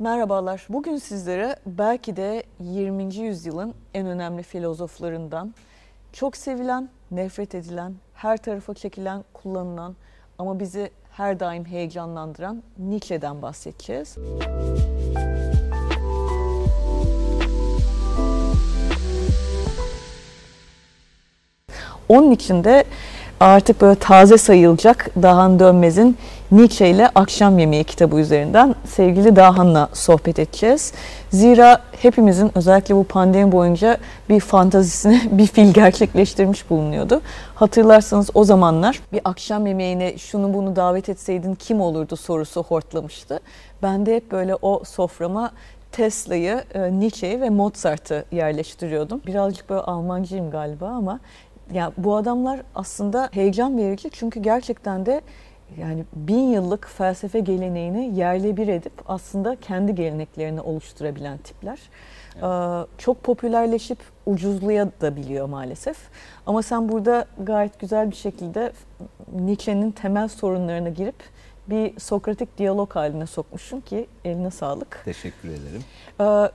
Merhabalar. Bugün sizlere belki de 20. yüzyılın en önemli filozoflarından, çok sevilen, nefret edilen, her tarafa çekilen, kullanılan ama bizi her daim heyecanlandıran Nietzsche'den bahsedeceğiz. Onun için de artık böyle taze sayılacak Dahan Dönmez'in Nietzsche ile Akşam Yemeği kitabı üzerinden sevgili Dahan'la sohbet edeceğiz. Zira hepimizin özellikle bu pandemi boyunca bir fantazisini bir fil gerçekleştirmiş bulunuyordu. Hatırlarsanız o zamanlar bir akşam yemeğine şunu bunu davet etseydin kim olurdu sorusu hortlamıştı. Ben de hep böyle o soframa Tesla'yı, e, Nietzsche'yi ve Mozart'ı yerleştiriyordum. Birazcık böyle Almancıyım galiba ama ya bu adamlar aslında heyecan verici çünkü gerçekten de yani bin yıllık felsefe geleneğini yerle bir edip aslında kendi geleneklerini oluşturabilen tipler. Evet. Çok popülerleşip ucuzluya da biliyor maalesef. Ama sen burada gayet güzel bir şekilde Nietzsche'nin temel sorunlarına girip bir Sokratik diyalog haline sokmuşsun ki eline sağlık. Teşekkür ederim.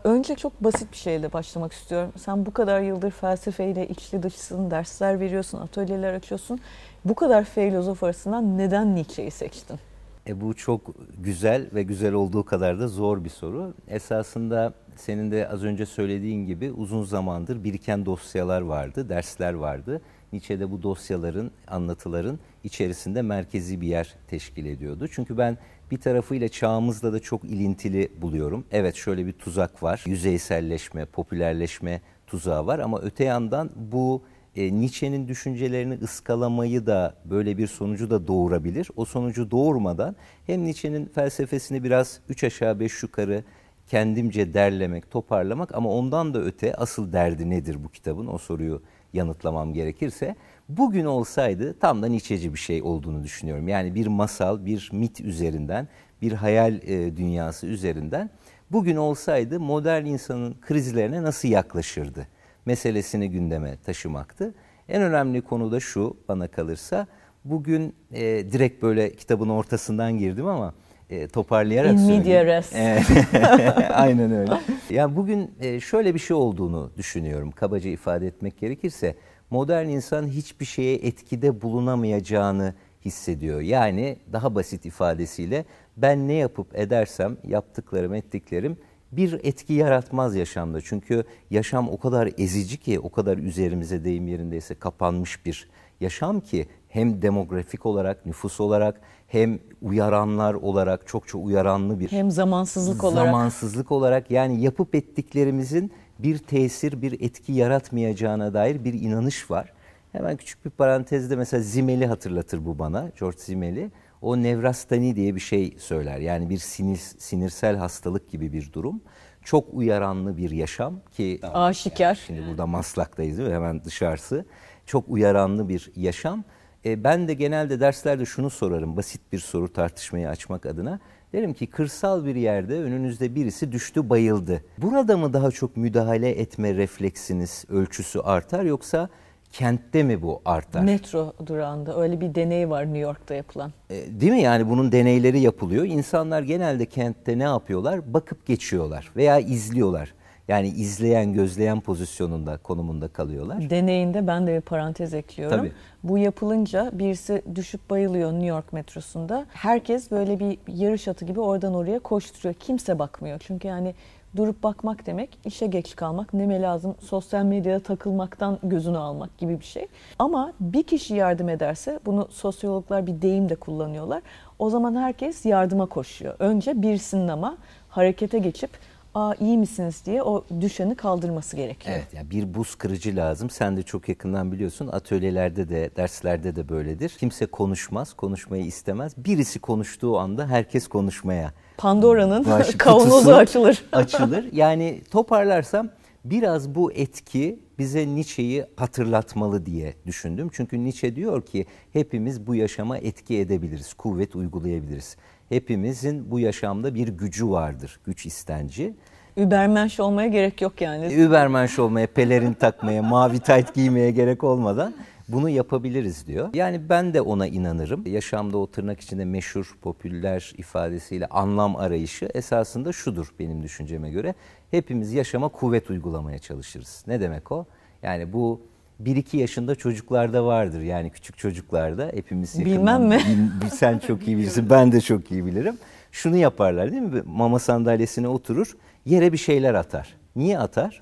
Önce çok basit bir şeyle başlamak istiyorum. Sen bu kadar yıldır felsefeyle içli dışısın, dersler veriyorsun, atölyeler açıyorsun. Bu kadar filozof arasından neden Nietzsche'yi seçtin? E bu çok güzel ve güzel olduğu kadar da zor bir soru. Esasında senin de az önce söylediğin gibi uzun zamandır biriken dosyalar vardı, dersler vardı. Nietzsche'de bu dosyaların, anlatıların içerisinde merkezi bir yer teşkil ediyordu. Çünkü ben bir tarafıyla çağımızla da çok ilintili buluyorum. Evet şöyle bir tuzak var. Yüzeyselleşme, popülerleşme tuzağı var ama öte yandan bu e, Nietzsche'nin düşüncelerini ıskalamayı da böyle bir sonucu da doğurabilir. O sonucu doğurmadan hem Nietzsche'nin felsefesini biraz üç aşağı beş yukarı kendimce derlemek, toparlamak ama ondan da öte asıl derdi nedir bu kitabın o soruyu yanıtlamam gerekirse bugün olsaydı tam da Nietzsche'ci bir şey olduğunu düşünüyorum. Yani bir masal, bir mit üzerinden, bir hayal e, dünyası üzerinden bugün olsaydı modern insanın krizlerine nasıl yaklaşırdı? Meselesini gündeme taşımaktı. En önemli konu da şu bana kalırsa bugün e, direkt böyle kitabın ortasından girdim ama e, toparlayarak In söyleyeyim. res. Aynen öyle. Yani bugün e, şöyle bir şey olduğunu düşünüyorum. Kabaca ifade etmek gerekirse modern insan hiçbir şeye etkide bulunamayacağını hissediyor. Yani daha basit ifadesiyle ben ne yapıp edersem yaptıklarım ettiklerim bir etki yaratmaz yaşamda. Çünkü yaşam o kadar ezici ki, o kadar üzerimize deyim yerindeyse kapanmış bir yaşam ki hem demografik olarak, nüfus olarak hem uyaranlar olarak çok çok uyaranlı bir hem zamansızlık olarak zamansızlık olarak yani yapıp ettiklerimizin bir tesir, bir etki yaratmayacağına dair bir inanış var. Hemen küçük bir parantezde mesela Zimeli hatırlatır bu bana, George Zimeli o nevrastani diye bir şey söyler. Yani bir sinir, sinirsel hastalık gibi bir durum. Çok uyaranlı bir yaşam ki aşikar. Yani şimdi burada Maslak'tayız değil mi? Hemen dışarısı. Çok uyaranlı bir yaşam. E, ben de genelde derslerde şunu sorarım. Basit bir soru tartışmayı açmak adına. Derim ki kırsal bir yerde önünüzde birisi düştü bayıldı. Burada mı daha çok müdahale etme refleksiniz ölçüsü artar yoksa kentte mi bu artar? Metro durağında öyle bir deney var New York'ta yapılan. E, değil mi yani bunun deneyleri yapılıyor. İnsanlar genelde kentte ne yapıyorlar? Bakıp geçiyorlar veya izliyorlar. Yani izleyen, gözleyen pozisyonunda, konumunda kalıyorlar. Deneyinde ben de bir parantez ekliyorum. Tabii. Bu yapılınca birisi düşüp bayılıyor New York metrosunda. Herkes böyle bir yarış atı gibi oradan oraya koşturuyor. Kimse bakmıyor. Çünkü yani durup bakmak demek işe geç kalmak, neme lazım, sosyal medyada takılmaktan gözünü almak gibi bir şey. Ama bir kişi yardım ederse, bunu sosyologlar bir deyim de kullanıyorlar. O zaman herkes yardıma koşuyor. Önce birisinin ama harekete geçip Aa, iyi misiniz diye o düşeni kaldırması gerekiyor. Evet yani bir buz kırıcı lazım. Sen de çok yakından biliyorsun atölyelerde de derslerde de böyledir. Kimse konuşmaz, konuşmayı istemez. Birisi konuştuğu anda herkes konuşmaya Pandora'nın kavanozu açılır. açılır. Yani toparlarsam biraz bu etki bize Nietzsche'yi hatırlatmalı diye düşündüm. Çünkü Nietzsche diyor ki hepimiz bu yaşama etki edebiliriz, kuvvet uygulayabiliriz. Hepimizin bu yaşamda bir gücü vardır, güç istenci. Übermensch olmaya gerek yok yani. Übermensch olmaya, pelerin takmaya, mavi tayt giymeye gerek olmadan Bunu yapabiliriz diyor. Yani ben de ona inanırım. Yaşamda o tırnak içinde meşhur, popüler ifadesiyle anlam arayışı esasında şudur benim düşünceme göre. Hepimiz yaşama kuvvet uygulamaya çalışırız. Ne demek o? Yani bu 1-2 yaşında çocuklarda vardır. Yani küçük çocuklarda hepimiz yakından. Bilmem mi? Bil, sen çok iyi bilirsin, ben de çok iyi bilirim. Şunu yaparlar değil mi? Mama sandalyesine oturur, yere bir şeyler atar. Niye atar?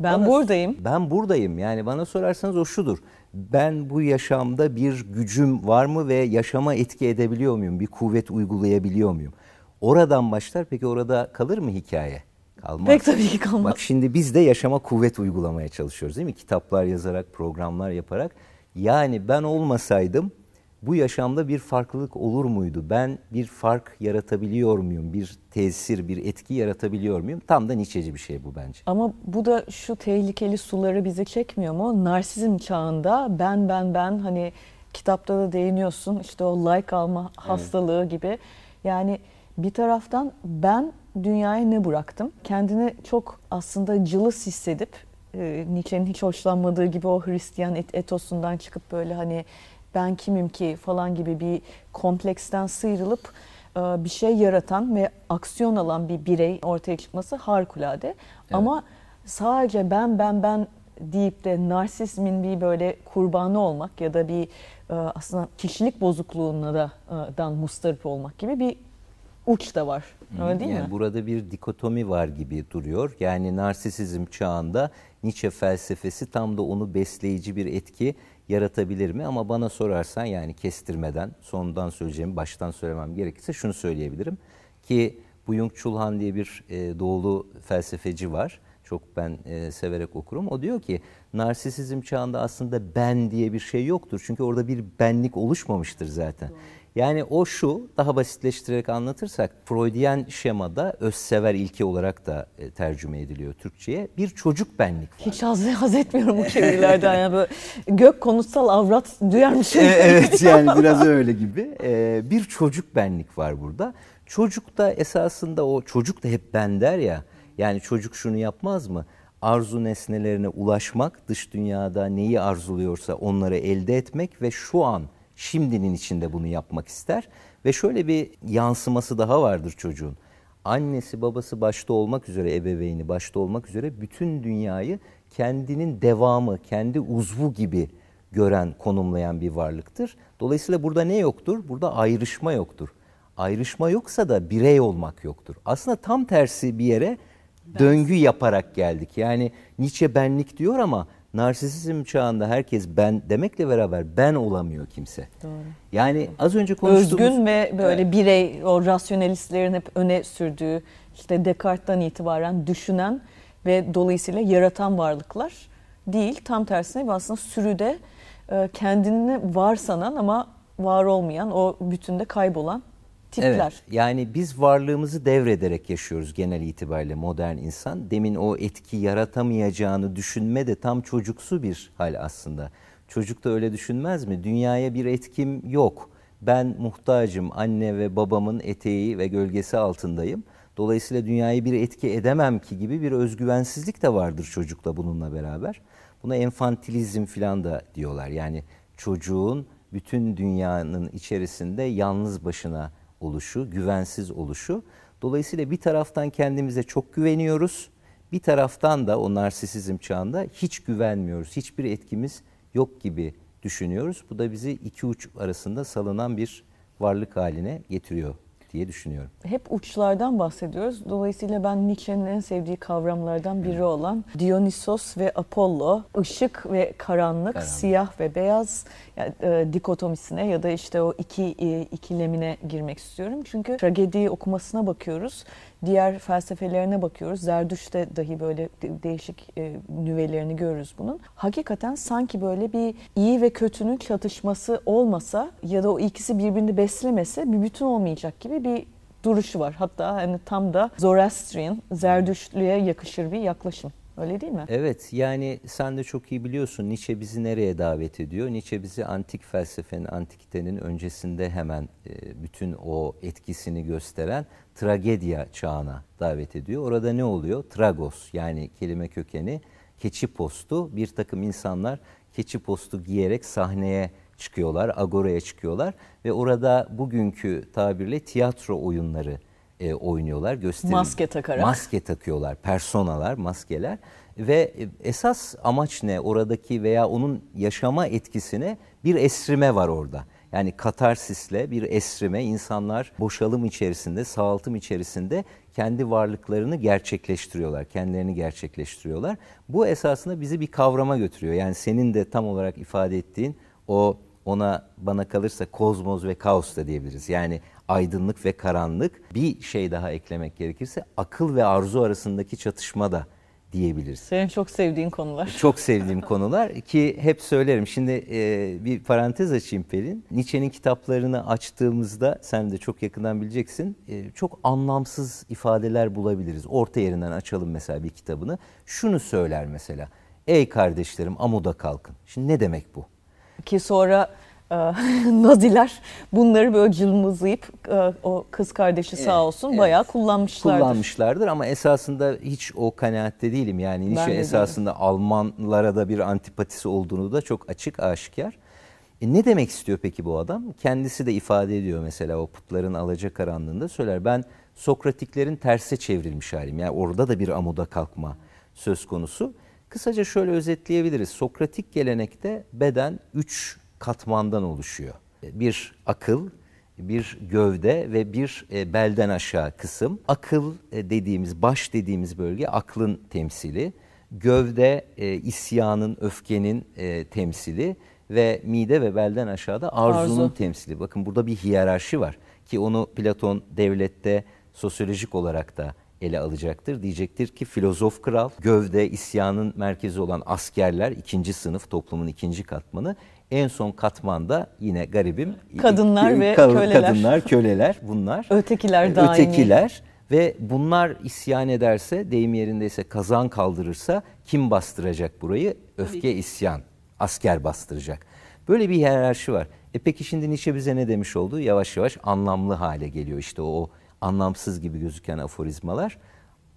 Ben bana, buradayım. Ben buradayım. Yani bana sorarsanız o şudur. Ben bu yaşamda bir gücüm var mı ve yaşama etki edebiliyor muyum? Bir kuvvet uygulayabiliyor muyum? Oradan başlar. Peki orada kalır mı hikaye? Kalmaz. Pek tabii ki kalmaz. Bak şimdi biz de yaşama kuvvet uygulamaya çalışıyoruz değil mi? Kitaplar yazarak, programlar yaparak. Yani ben olmasaydım bu yaşamda bir farklılık olur muydu? Ben bir fark yaratabiliyor muyum? Bir tesir, bir etki yaratabiliyor muyum? Tam da niçeci bir şey bu bence. Ama bu da şu tehlikeli suları bizi çekmiyor mu? Narsizm çağında ben ben ben hani kitapta da değiniyorsun işte o like alma hastalığı evet. gibi. Yani bir taraftan ben dünyaya ne bıraktım? Kendini çok aslında cılız hissedip e, Nietzsche'nin hiç hoşlanmadığı gibi o Hristiyan et, etosundan çıkıp böyle hani ben kimim ki falan gibi bir kompleksten sıyrılıp e, bir şey yaratan ve aksiyon alan bir birey ortaya çıkması harikulade. Evet. Ama sadece ben ben ben deyip de narsizmin bir böyle kurbanı olmak ya da bir e, aslında kişilik bozukluğuna da dan mustarip olmak gibi bir uç da var. Öyle değil yani mi? Burada bir dikotomi var gibi duruyor. Yani narsisizm çağında Nietzsche felsefesi tam da onu besleyici bir etki yaratabilir mi? Ama bana sorarsan yani kestirmeden sondan söyleyeceğimi baştan söylemem gerekirse şunu söyleyebilirim. Ki Byung Chul Han diye bir e, doğulu felsefeci var. Çok ben e, severek okurum. O diyor ki narsisizm çağında aslında ben diye bir şey yoktur. Çünkü orada bir benlik oluşmamıştır zaten. Doğru. Yani o şu, daha basitleştirerek anlatırsak, Freudian şemada özsever ilke olarak da e, tercüme ediliyor Türkçe'ye. Bir çocuk benlik var. Hiç haz, haz etmiyorum bu çevirilerden. yani böyle gök konutsal avrat duyarmış. E, evet yani biraz öyle gibi. E, bir çocuk benlik var burada. Çocuk da esasında o çocuk da hep ben der ya. Yani çocuk şunu yapmaz mı? arzu nesnelerine ulaşmak, dış dünyada neyi arzuluyorsa onları elde etmek ve şu an şimdinin içinde bunu yapmak ister. Ve şöyle bir yansıması daha vardır çocuğun. Annesi babası başta olmak üzere ebeveyni başta olmak üzere bütün dünyayı kendinin devamı, kendi uzvu gibi gören, konumlayan bir varlıktır. Dolayısıyla burada ne yoktur? Burada ayrışma yoktur. Ayrışma yoksa da birey olmak yoktur. Aslında tam tersi bir yere döngü yaparak geldik. Yani Nietzsche benlik diyor ama narsisizm çağında herkes ben demekle beraber ben olamıyor kimse. Doğru. Yani az önce konuştuğumuz... Özgün ve böyle birey, o rasyonalistlerin hep öne sürdüğü, işte Descartes'tan itibaren düşünen ve dolayısıyla yaratan varlıklar değil. Tam tersine aslında sürüde e, kendini var sanan ama var olmayan, o bütünde kaybolan tipler. Evet, yani biz varlığımızı devrederek yaşıyoruz genel itibariyle modern insan. Demin o etki yaratamayacağını düşünme de tam çocuksu bir hal aslında. Çocuk da öyle düşünmez mi? Dünyaya bir etkim yok. Ben muhtacım anne ve babamın eteği ve gölgesi altındayım. Dolayısıyla dünyayı bir etki edemem ki gibi bir özgüvensizlik de vardır çocukla bununla beraber. Buna enfantilizm falan da diyorlar. Yani çocuğun bütün dünyanın içerisinde yalnız başına oluşu, güvensiz oluşu. Dolayısıyla bir taraftan kendimize çok güveniyoruz. Bir taraftan da o narsisizm çağında hiç güvenmiyoruz. Hiçbir etkimiz yok gibi düşünüyoruz. Bu da bizi iki uç arasında salınan bir varlık haline getiriyor diye düşünüyorum. Hep uçlardan bahsediyoruz. Dolayısıyla ben Nietzsche'nin en sevdiği kavramlardan biri olan Dionysos ve Apollo, ışık ve karanlık, karanlık. siyah ve beyaz yani, e, dikotomisine ya da işte o iki e, ikilemine girmek istiyorum. Çünkü tragediyi okumasına bakıyoruz diğer felsefelerine bakıyoruz. Zerdüş'te dahi böyle değişik e, nüvelerini görürüz bunun. Hakikaten sanki böyle bir iyi ve kötünün çatışması olmasa ya da o ikisi birbirini beslemese bir bütün olmayacak gibi bir duruşu var. Hatta hani tam da Zoroastrian, Zerdüştlüğe yakışır bir yaklaşım. Öyle değil mi? Evet yani sen de çok iyi biliyorsun Nietzsche bizi nereye davet ediyor? Nietzsche bizi antik felsefenin, antikitenin öncesinde hemen e, bütün o etkisini gösteren tragedya çağına davet ediyor. Orada ne oluyor? Tragos yani kelime kökeni keçi postu bir takım insanlar keçi postu giyerek sahneye çıkıyorlar, agoraya çıkıyorlar ve orada bugünkü tabirle tiyatro oyunları e, oynuyorlar. Gösterim, maske takarak. Maske takıyorlar, personalar, maskeler ve e, esas amaç ne? Oradaki veya onun yaşama etkisine bir esrime var orada. Yani katarsisle bir esrime insanlar boşalım içerisinde, sağaltım içerisinde kendi varlıklarını gerçekleştiriyorlar, kendilerini gerçekleştiriyorlar. Bu esasında bizi bir kavrama götürüyor. Yani senin de tam olarak ifade ettiğin o ona bana kalırsa kozmos ve kaos da diyebiliriz. Yani aydınlık ve karanlık. Bir şey daha eklemek gerekirse akıl ve arzu arasındaki çatışma da diyebiliriz. Senin çok sevdiğin konular. Çok sevdiğim konular ki hep söylerim. Şimdi e, bir parantez açayım Pelin. Nietzsche'nin kitaplarını açtığımızda sen de çok yakından bileceksin. E, çok anlamsız ifadeler bulabiliriz. Orta yerinden açalım mesela bir kitabını. Şunu söyler mesela. Ey kardeşlerim amuda kalkın. Şimdi ne demek bu? Ki sonra Naziler bunları böyle cılmızlayıp e, o kız kardeşi sağ olsun evet, bayağı kullanmışlardır. Kullanmışlardır ama esasında hiç o kanaatte değilim. Yani Nietzsche esasında değilim. Almanlara da bir antipatisi olduğunu da çok açık aşikar. E ne demek istiyor peki bu adam? Kendisi de ifade ediyor mesela o putların alacakaranlığında söyler. Ben Sokratiklerin terse çevrilmiş halim. Yani orada da bir amuda kalkma söz konusu. Kısaca şöyle özetleyebiliriz. Sokratik gelenekte beden üç katmandan oluşuyor. Bir akıl, bir gövde ve bir e, belden aşağı kısım. Akıl e, dediğimiz, baş dediğimiz bölge aklın temsili. Gövde e, isyanın, öfkenin temsili ve mide ve belden aşağıda arzunun Arzu. temsili. Bakın burada bir hiyerarşi var ki onu Platon devlette sosyolojik olarak da ele alacaktır. Diyecektir ki filozof kral, gövde isyanın merkezi olan askerler, ikinci sınıf toplumun ikinci katmanı. En son katmanda yine garibim kadınlar ve köleler. Kadınlar, köleler bunlar. Ötekiler daimi. Ötekiler ve bunlar isyan ederse, deyim yerindeyse kazan kaldırırsa kim bastıracak burayı? Öfke isyan. Asker bastıracak. Böyle bir hiyerarşi var. E peki şimdi Nietzsche bize ne demiş oldu? Yavaş yavaş anlamlı hale geliyor işte o anlamsız gibi gözüken aforizmalar.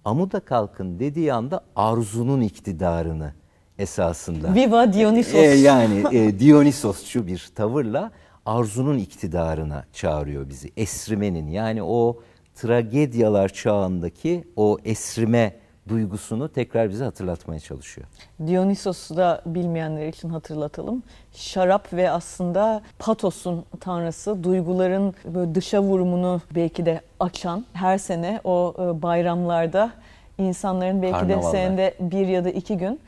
Amuda kalkın dediği anda arzunun iktidarını esasında. Viva Dionysos. E, yani e, Dionysosçu bir tavırla arzunun iktidarına çağırıyor bizi. Esrimenin yani o tragedyalar çağındaki o esrime duygusunu tekrar bize hatırlatmaya çalışıyor. Dionysos'u da bilmeyenler için hatırlatalım. Şarap ve aslında patosun tanrısı, duyguların böyle dışa vurumunu belki de açan her sene o e, bayramlarda insanların belki de senede bir ya da iki gün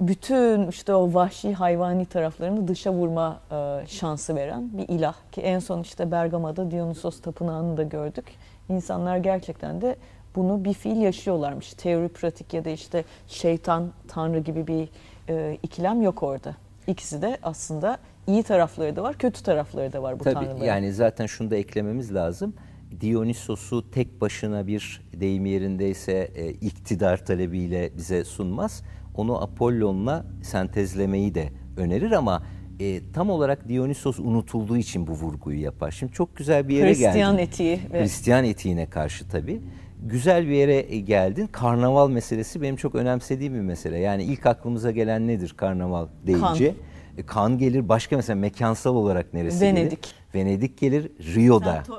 bütün işte o vahşi hayvani taraflarını dışa vurma e, şansı veren bir ilah ki en son işte Bergama'da Dionysos tapınağını da gördük. İnsanlar gerçekten de bunu bir fiil yaşıyorlarmış. Teori, pratik ya da işte şeytan, tanrı gibi bir e, ikilem yok orada. İkisi de aslında iyi tarafları da var, kötü tarafları da var bu Tabii, tanrıların. Yani zaten şunu da eklememiz lazım. Dionysos'u tek başına bir deyim yerindeyse e, iktidar talebiyle bize sunmaz. Onu Apollon'la sentezlemeyi de önerir ama e, tam olarak Dionysos unutulduğu için bu vurguyu yapar. Şimdi çok güzel bir yere Hristiyan geldi. Hristiyan etiği. Ve... Hristiyan etiğine karşı tabii güzel bir yere geldin. Karnaval meselesi benim çok önemsediğim bir mesele. Yani ilk aklımıza gelen nedir karnaval deyince? Kan. E, kan gelir. Başka mesela mekansal olarak neresi Venedik. gelir? Venedik gelir. Rio'da. Sen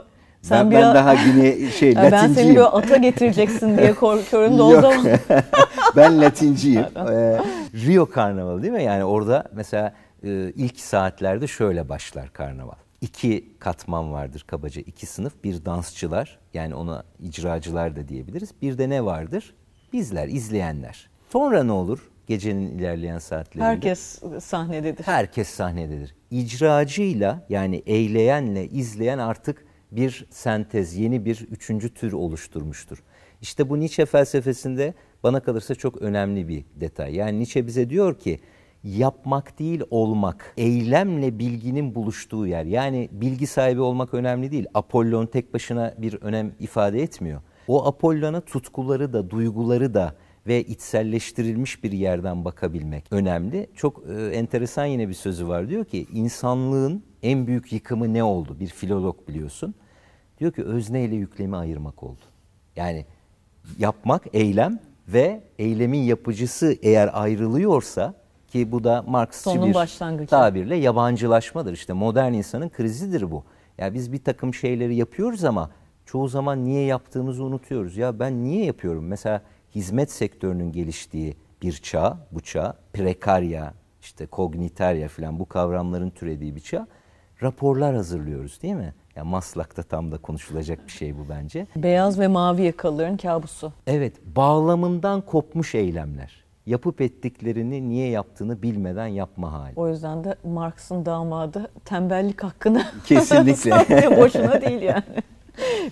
ben, biraz... ben daha yine şey ya Latinciyim. Ben seni böyle ata getireceksin diye korkuyorum da o zaman. ben Latinciyim. ee, Rio Karnavalı değil mi? Yani orada mesela e, ilk saatlerde şöyle başlar karnaval iki katman vardır kabaca iki sınıf. Bir dansçılar yani ona icracılar da diyebiliriz. Bir de ne vardır? Bizler, izleyenler. Sonra ne olur gecenin ilerleyen saatlerinde? Herkes sahnededir. Herkes sahnededir. İcracıyla yani eyleyenle izleyen artık bir sentez, yeni bir üçüncü tür oluşturmuştur. İşte bu Nietzsche felsefesinde bana kalırsa çok önemli bir detay. Yani Nietzsche bize diyor ki yapmak değil olmak, eylemle bilginin buluştuğu yer. Yani bilgi sahibi olmak önemli değil. Apollon tek başına bir önem ifade etmiyor. O Apollon'a tutkuları da, duyguları da ve içselleştirilmiş bir yerden bakabilmek önemli. Çok e, enteresan yine bir sözü var. Diyor ki insanlığın en büyük yıkımı ne oldu? Bir filolog biliyorsun. Diyor ki özne ile yüklemi ayırmak oldu. Yani yapmak, eylem ve eylemin yapıcısı eğer ayrılıyorsa ki bu da Marksçı Sonun bir başlangıcı. tabirle yabancılaşmadır. İşte modern insanın krizidir bu. Ya biz bir takım şeyleri yapıyoruz ama çoğu zaman niye yaptığımızı unutuyoruz. Ya ben niye yapıyorum? Mesela hizmet sektörünün geliştiği bir çağ, bu çağ, prekarya, işte kognitarya falan bu kavramların türediği bir çağ. Raporlar hazırlıyoruz değil mi? Ya Maslak'ta tam da konuşulacak bir şey bu bence. Beyaz ve mavi yakalıların kabusu. Evet, bağlamından kopmuş eylemler. Yapıp ettiklerini niye yaptığını bilmeden yapma hali. O yüzden de Marx'ın damadı tembellik hakkını Kesinlikle. boşuna değil yani.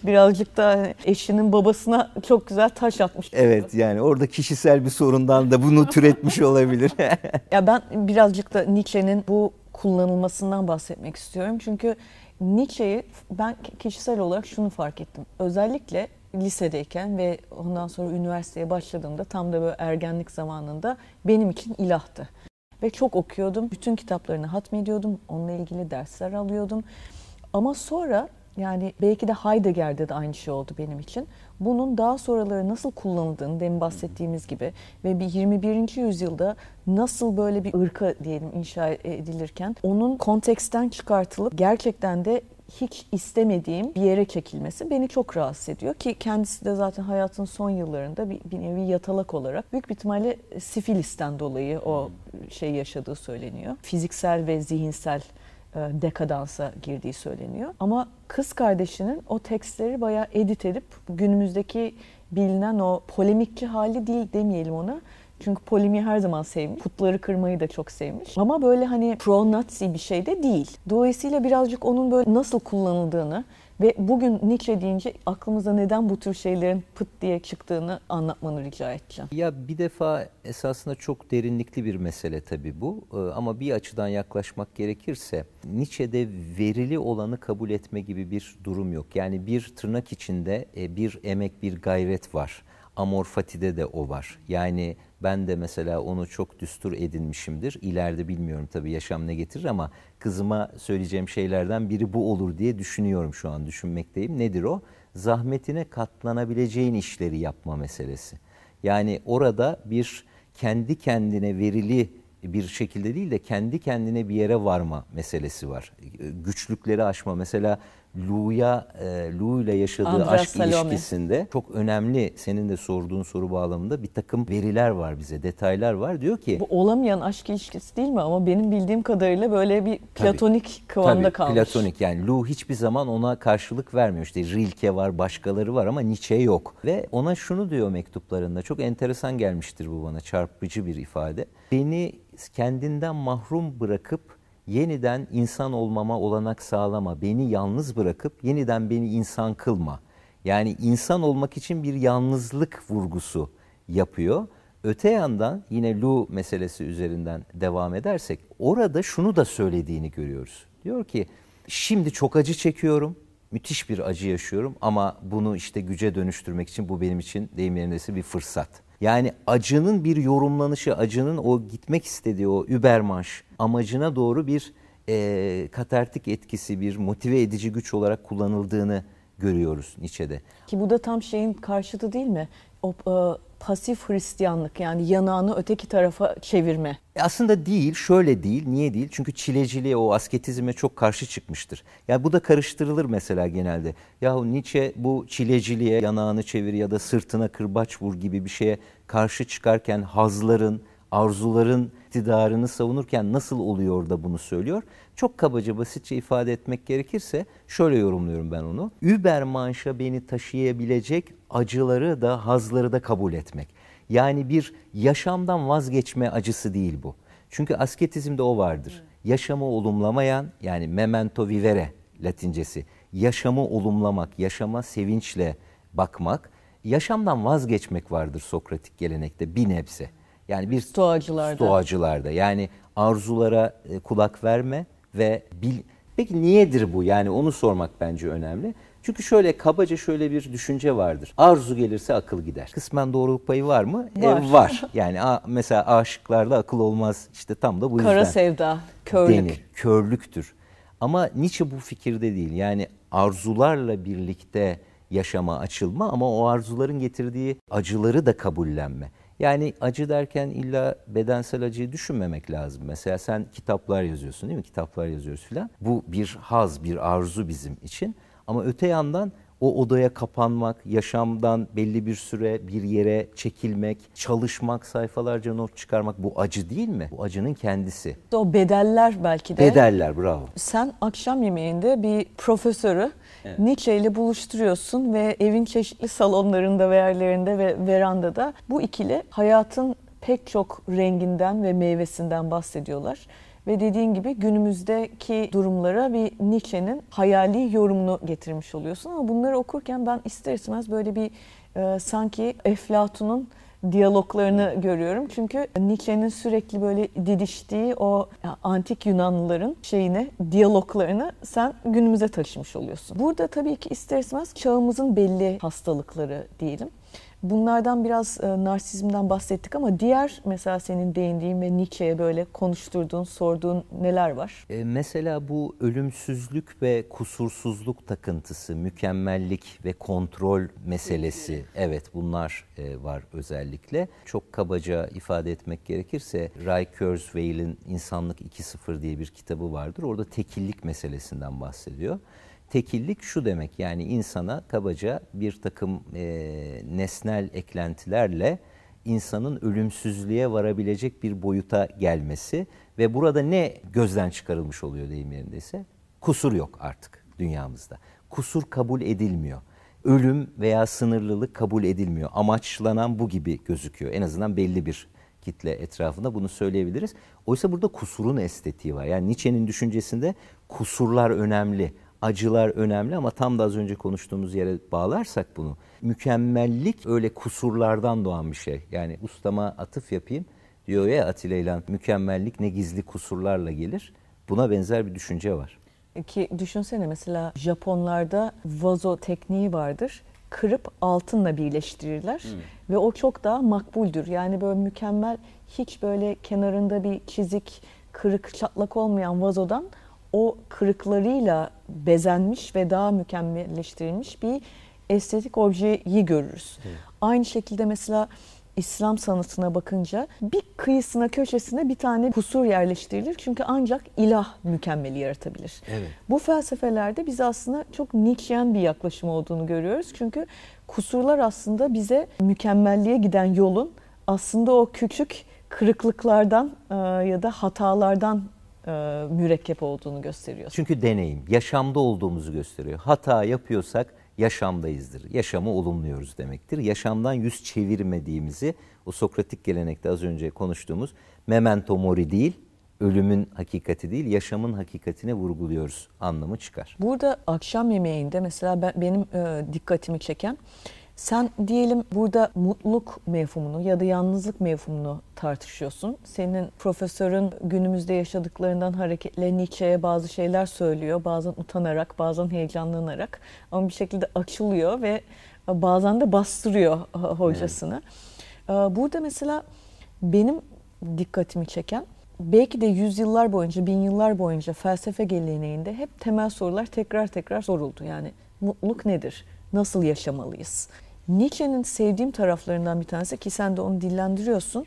Birazcık da eşinin babasına çok güzel taş atmış. Evet yani orada kişisel bir sorundan da bunu türetmiş olabilir. Ya ben birazcık da Nietzsche'nin bu kullanılmasından bahsetmek istiyorum. Çünkü Nietzsche'yi ben kişisel olarak şunu fark ettim. Özellikle lisedeyken ve ondan sonra üniversiteye başladığımda tam da böyle ergenlik zamanında benim için ilahtı. Ve çok okuyordum. Bütün kitaplarını hatmediyordum. Onunla ilgili dersler alıyordum. Ama sonra yani belki de Heidegger'de de aynı şey oldu benim için. Bunun daha sonraları nasıl kullanıldığını demin bahsettiğimiz gibi ve bir 21. yüzyılda nasıl böyle bir ırka diyelim inşa edilirken onun konteksten çıkartılıp gerçekten de hiç istemediğim bir yere çekilmesi beni çok rahatsız ediyor ki kendisi de zaten hayatın son yıllarında bir, bir nevi yatalak olarak büyük bir ihtimalle sifilisten dolayı o şey yaşadığı söyleniyor. Fiziksel ve zihinsel dekadansa girdiği söyleniyor. Ama kız kardeşinin o tekstleri bayağı edit edip günümüzdeki bilinen o polemikçi hali değil demeyelim ona. Çünkü polemiği her zaman sevmiş. Putları kırmayı da çok sevmiş. Ama böyle hani pro-Nazi bir şey de değil. Dolayısıyla birazcık onun böyle nasıl kullanıldığını ve bugün Nietzsche deyince aklımıza neden bu tür şeylerin pıt diye çıktığını anlatmanı rica edeceğim. Ya bir defa esasında çok derinlikli bir mesele tabii bu. Ee, ama bir açıdan yaklaşmak gerekirse Nietzsche'de verili olanı kabul etme gibi bir durum yok. Yani bir tırnak içinde e, bir emek, bir gayret var. Amor Fati'de de o var. Yani ben de mesela onu çok düstur edinmişimdir. İleride bilmiyorum tabii yaşam ne getirir ama kızıma söyleyeceğim şeylerden biri bu olur diye düşünüyorum şu an düşünmekteyim. Nedir o? Zahmetine katlanabileceğin işleri yapma meselesi. Yani orada bir kendi kendine verili bir şekilde değil de kendi kendine bir yere varma meselesi var. Güçlükleri aşma. Mesela Lu'ya, e, Lu ile yaşadığı Andras aşk Salome. ilişkisinde çok önemli senin de sorduğun soru bağlamında bir takım veriler var bize, detaylar var. Diyor ki Bu olamayan aşk ilişkisi değil mi? Ama benim bildiğim kadarıyla böyle bir platonik kıvamda Tabii, kalmış. Platonik yani Lu hiçbir zaman ona karşılık vermiyor. İşte Rilke var, başkaları var ama Nietzsche yok. Ve ona şunu diyor mektuplarında. Çok enteresan gelmiştir bu bana. Çarpıcı bir ifade. Beni kendinden mahrum bırakıp yeniden insan olmama olanak sağlama. Beni yalnız bırakıp yeniden beni insan kılma. Yani insan olmak için bir yalnızlık vurgusu yapıyor. Öte yandan yine Lu meselesi üzerinden devam edersek orada şunu da söylediğini görüyoruz. Diyor ki şimdi çok acı çekiyorum, müthiş bir acı yaşıyorum ama bunu işte güce dönüştürmek için bu benim için deyim yerindeyse bir fırsat. Yani acının bir yorumlanışı, acının o gitmek istediği o übermanş amacına doğru bir e, katartik etkisi, bir motive edici güç olarak kullanıldığını görüyoruz Nietzsche'de. Ki bu da tam şeyin karşıtı değil mi? O pasif Hristiyanlık yani yanağını öteki tarafa çevirme. E aslında değil, şöyle değil. Niye değil? Çünkü çileciliğe, o asketizme çok karşı çıkmıştır. Yani bu da karıştırılır mesela genelde. Yahu Nietzsche bu çileciliğe yanağını çevir ya da sırtına kırbaç vur gibi bir şeye karşı çıkarken hazların, arzuların iktidarını savunurken nasıl oluyor da bunu söylüyor? Çok kabaca basitçe ifade etmek gerekirse şöyle yorumluyorum ben onu. Übermanş'a beni taşıyabilecek acıları da hazları da kabul etmek. Yani bir yaşamdan vazgeçme acısı değil bu. Çünkü asketizmde o vardır. Yaşamı olumlamayan yani memento vivere latincesi. Yaşamı olumlamak, yaşama sevinçle bakmak, yaşamdan vazgeçmek vardır Sokratik gelenekte bir nebze. Yani bir Stoacılarda. stoacılarda. Yani arzulara e, kulak verme ve bil. Peki niyedir bu? Yani onu sormak bence önemli. Çünkü şöyle kabaca şöyle bir düşünce vardır. Arzu gelirse akıl gider. Kısmen doğruluk payı var mı? E, Var. var. Yani a, mesela aşıklarda akıl olmaz. İşte tam da bu yüzden Kara sevda, körlük. denir. Körlüktür. Ama Nietzsche bu fikirde değil. Yani arzularla birlikte yaşama açılma ama o arzuların getirdiği acıları da kabullenme. Yani acı derken illa bedensel acıyı düşünmemek lazım. Mesela sen kitaplar yazıyorsun değil mi? Kitaplar yazıyoruz filan. Bu bir haz, bir arzu bizim için. Ama öte yandan o odaya kapanmak, yaşamdan belli bir süre bir yere çekilmek, çalışmak, sayfalarca not çıkarmak bu acı değil mi? Bu acının kendisi. O bedeller belki de. Bedeller bravo. Sen akşam yemeğinde bir profesörü evet. Nietzsche ile buluşturuyorsun ve evin çeşitli salonlarında ve yerlerinde ve verandada bu ikili hayatın pek çok renginden ve meyvesinden bahsediyorlar. Ve dediğin gibi günümüzdeki durumlara bir Nietzsche'nin hayali yorumunu getirmiş oluyorsun. Ama bunları okurken ben ister istemez böyle bir e, sanki Eflatun'un diyaloglarını görüyorum. Çünkü Nietzsche'nin sürekli böyle didiştiği o antik Yunanlıların şeyine, diyaloglarını sen günümüze taşımış oluyorsun. Burada tabii ki ister istemez çağımızın belli hastalıkları diyelim. Bunlardan biraz e, narsizmden bahsettik ama diğer mesela senin değindiğin ve Nietzsche'ye böyle konuşturduğun, sorduğun neler var? E, mesela bu ölümsüzlük ve kusursuzluk takıntısı, mükemmellik ve kontrol meselesi. Evet bunlar e, var özellikle. Çok kabaca ifade etmek gerekirse Ray Kurzweil'in İnsanlık 2.0 diye bir kitabı vardır. Orada tekillik meselesinden bahsediyor. Tekillik şu demek yani insana kabaca bir takım e, nesnel eklentilerle insanın ölümsüzlüğe varabilecek bir boyuta gelmesi ve burada ne gözden çıkarılmış oluyor deyim yerindeyse? Kusur yok artık dünyamızda. Kusur kabul edilmiyor. Ölüm veya sınırlılık kabul edilmiyor. Amaçlanan bu gibi gözüküyor. En azından belli bir kitle etrafında bunu söyleyebiliriz. Oysa burada kusurun estetiği var. Yani Nietzsche'nin düşüncesinde kusurlar önemli acılar önemli ama tam da az önce konuştuğumuz yere bağlarsak bunu mükemmellik öyle kusurlardan doğan bir şey. Yani ustama atıf yapayım diyor ya Atilla İlhan mükemmellik ne gizli kusurlarla gelir. Buna benzer bir düşünce var. Ki düşünsene mesela Japonlarda vazo tekniği vardır. Kırıp altınla birleştirirler hmm. ve o çok daha makbuldür. Yani böyle mükemmel hiç böyle kenarında bir çizik, kırık, çatlak olmayan vazodan o kırıklarıyla bezenmiş ve daha mükemmelleştirilmiş bir estetik objeyi görürüz. Evet. Aynı şekilde mesela İslam sanatına bakınca bir kıyısına köşesine bir tane kusur yerleştirilir. Çünkü ancak ilah mükemmeli yaratabilir. Evet. Bu felsefelerde biz aslında çok Nietzschean bir yaklaşım olduğunu görüyoruz. Çünkü kusurlar aslında bize mükemmelliğe giden yolun aslında o küçük kırıklıklardan ya da hatalardan e, mürekkep olduğunu gösteriyor. Çünkü deneyim, yaşamda olduğumuzu gösteriyor. Hata yapıyorsak yaşamdayızdır. Yaşamı olumluyoruz demektir. Yaşamdan yüz çevirmediğimizi o Sokratik gelenekte az önce konuştuğumuz memento mori değil, ölümün hakikati değil, yaşamın hakikatine vurguluyoruz anlamı çıkar. Burada akşam yemeğinde mesela ben, benim e, dikkatimi çeken sen diyelim burada mutluluk mevhumunu ya da yalnızlık mevhumunu tartışıyorsun. Senin profesörün günümüzde yaşadıklarından hareketle Nietzsche'ye bazı şeyler söylüyor. Bazen utanarak, bazen heyecanlanarak ama bir şekilde açılıyor ve bazen de bastırıyor hocasını. Evet. Burada mesela benim dikkatimi çeken belki de yüzyıllar boyunca, bin yıllar boyunca felsefe geleneğinde hep temel sorular tekrar tekrar soruldu. Yani mutluluk nedir? Nasıl yaşamalıyız? Nietzsche'nin sevdiğim taraflarından bir tanesi ki sen de onu dillendiriyorsun.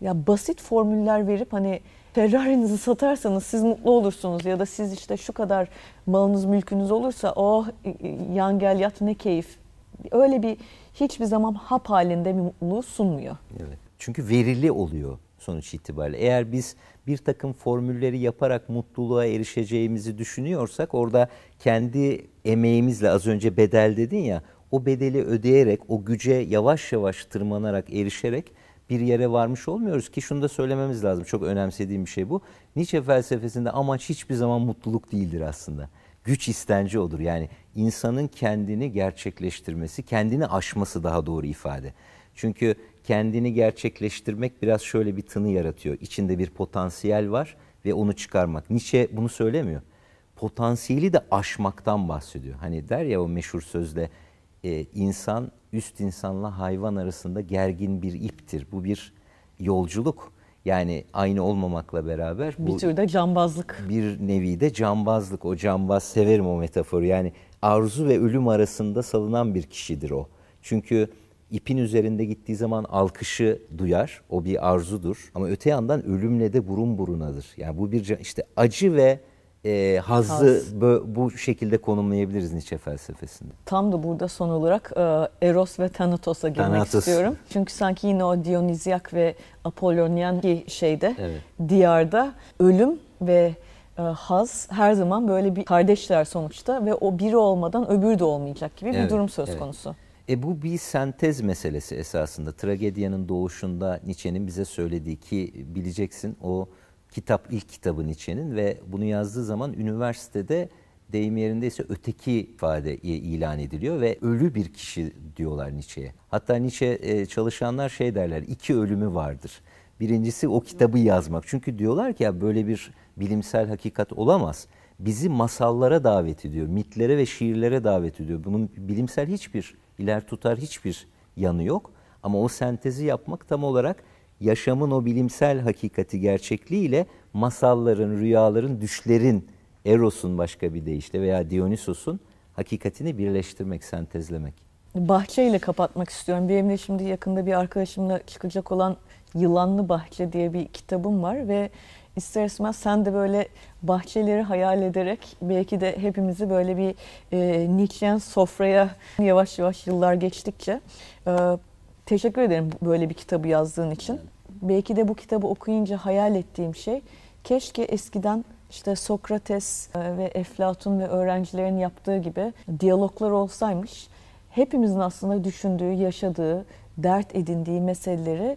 Ya basit formüller verip hani Ferrari'nizi satarsanız siz mutlu olursunuz ya da siz işte şu kadar malınız mülkünüz olursa oh yan gel yat ne keyif. Öyle bir hiçbir zaman hap halinde bir mutluluğu sunmuyor. Evet. Çünkü verili oluyor sonuç itibariyle. Eğer biz bir takım formülleri yaparak mutluluğa erişeceğimizi düşünüyorsak orada kendi emeğimizle az önce bedel dedin ya o bedeli ödeyerek, o güce yavaş yavaş tırmanarak, erişerek bir yere varmış olmuyoruz ki şunu da söylememiz lazım. Çok önemsediğim bir şey bu. Nietzsche felsefesinde amaç hiçbir zaman mutluluk değildir aslında. Güç istenci odur. Yani insanın kendini gerçekleştirmesi, kendini aşması daha doğru ifade. Çünkü kendini gerçekleştirmek biraz şöyle bir tını yaratıyor. İçinde bir potansiyel var ve onu çıkarmak. Nietzsche bunu söylemiyor. Potansiyeli de aşmaktan bahsediyor. Hani der ya o meşhur sözle e, insan üst insanla hayvan arasında gergin bir iptir. Bu bir yolculuk. Yani aynı olmamakla beraber bir bu bir tür de cambazlık. Bir nevi de cambazlık. O cambaz severim o metaforu. Yani arzu ve ölüm arasında salınan bir kişidir o. Çünkü ipin üzerinde gittiği zaman alkışı duyar. O bir arzudur. Ama öte yandan ölümle de burun burunadır. Yani bu bir işte acı ve e, hazzı Haz. bu, bu şekilde konumlayabiliriz Nietzsche felsefesinde. Tam da burada son olarak e, Eros ve Thanatos'a girmek Thanatos. istiyorum. Çünkü sanki yine o Dionizyak ve Apollonian şeyde, evet. diyarda ölüm ve e, haz her zaman böyle bir kardeşler sonuçta ve o biri olmadan öbürü de olmayacak gibi evet, bir durum söz evet. konusu. E bu bir sentez meselesi esasında. Tragedyanın doğuşunda Nietzsche'nin bize söylediği ki bileceksin o kitap ilk kitabı Nietzsche'nin ve bunu yazdığı zaman üniversitede deyim yerindeyse öteki ifade ilan ediliyor ve ölü bir kişi diyorlar Nietzsche'ye. Hatta Nietzsche e, çalışanlar şey derler iki ölümü vardır. Birincisi o kitabı yazmak. Çünkü diyorlar ki ya böyle bir bilimsel hakikat olamaz. Bizi masallara davet ediyor, mitlere ve şiirlere davet ediyor. Bunun bilimsel hiçbir iler tutar hiçbir yanı yok. Ama o sentezi yapmak tam olarak yaşamın o bilimsel hakikati gerçekliğiyle masalların, rüyaların, düşlerin, Eros'un başka bir deyişle veya Dionysos'un hakikatini birleştirmek, sentezlemek. Bahçeyle kapatmak istiyorum. Benim de şimdi yakında bir arkadaşımla çıkacak olan Yılanlı Bahçe diye bir kitabım var ve ister istemez sen de böyle bahçeleri hayal ederek belki de hepimizi böyle bir e, Nietzsche'yen sofraya yavaş yavaş yıllar geçtikçe e, teşekkür ederim böyle bir kitabı yazdığın için. Belki de bu kitabı okuyunca hayal ettiğim şey keşke eskiden işte Sokrates e, ve Eflatun ve öğrencilerin yaptığı gibi diyaloglar olsaymış. Hepimizin aslında düşündüğü, yaşadığı, dert edindiği meseleleri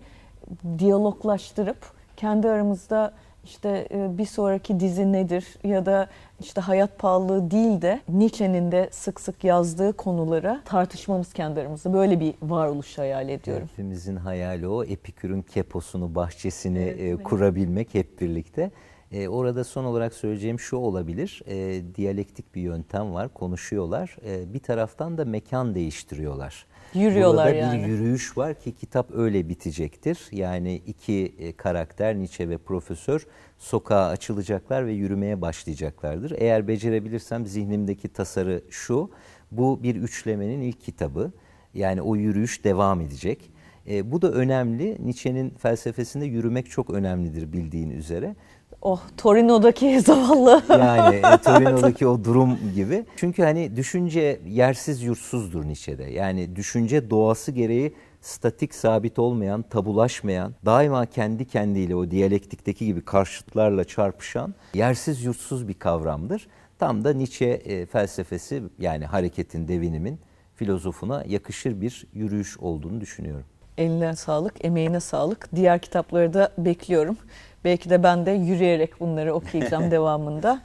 diyaloglaştırıp kendi aramızda işte e, bir sonraki dizi nedir ya da işte hayat pahalılığı değil de Nietzsche'nin de sık sık yazdığı konuları tartışmamız kendi aramızda. Böyle bir varoluş hayal ediyorum. Hepimizin hayali o. Epikür'ün keposunu, bahçesini evet, evet. kurabilmek hep birlikte. E, orada son olarak söyleyeceğim şu olabilir. E, diyalektik bir yöntem var. Konuşuyorlar. E, bir taraftan da mekan değiştiriyorlar. Yürüyorlar Burada yani. bir yürüyüş var ki kitap öyle bitecektir. Yani iki e, karakter Nietzsche ve profesör sokağa açılacaklar ve yürümeye başlayacaklardır. Eğer becerebilirsem zihnimdeki tasarı şu. Bu bir üçlemenin ilk kitabı. Yani o yürüyüş devam edecek. E, bu da önemli. Nietzsche'nin felsefesinde yürümek çok önemlidir bildiğin üzere. Oh Torino'daki zavallı. Yani e, Torino'daki o durum gibi. Çünkü hani düşünce yersiz yurtsuzdur Nietzsche'de. Yani düşünce doğası gereği statik sabit olmayan, tabulaşmayan, daima kendi kendiyle o diyalektikteki gibi karşıtlarla çarpışan yersiz yurtsuz bir kavramdır. Tam da Nietzsche e, felsefesi yani hareketin, devinimin filozofuna yakışır bir yürüyüş olduğunu düşünüyorum. Eline sağlık, emeğine sağlık. Diğer kitapları da bekliyorum. Belki de ben de yürüyerek bunları okuyacağım devamında.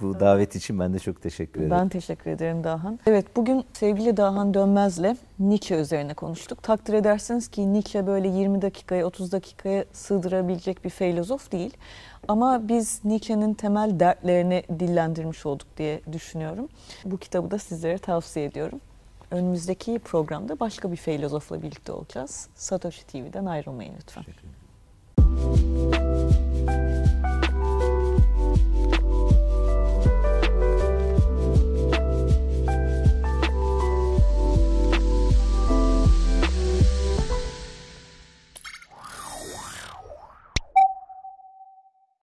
Bu davet için ben de çok teşekkür ederim. Ben teşekkür ederim Dahan. Evet bugün sevgili Dahan Dönmez'le Nietzsche üzerine konuştuk. Takdir edersiniz ki Nietzsche böyle 20 dakikaya 30 dakikaya sığdırabilecek bir filozof değil. Ama biz Nietzsche'nin temel dertlerini dillendirmiş olduk diye düşünüyorum. Bu kitabı da sizlere tavsiye ediyorum önümüzdeki programda başka bir filozofla birlikte olacağız. Satoshi TV'den ayrılmayın lütfen. Teşekkür ederim.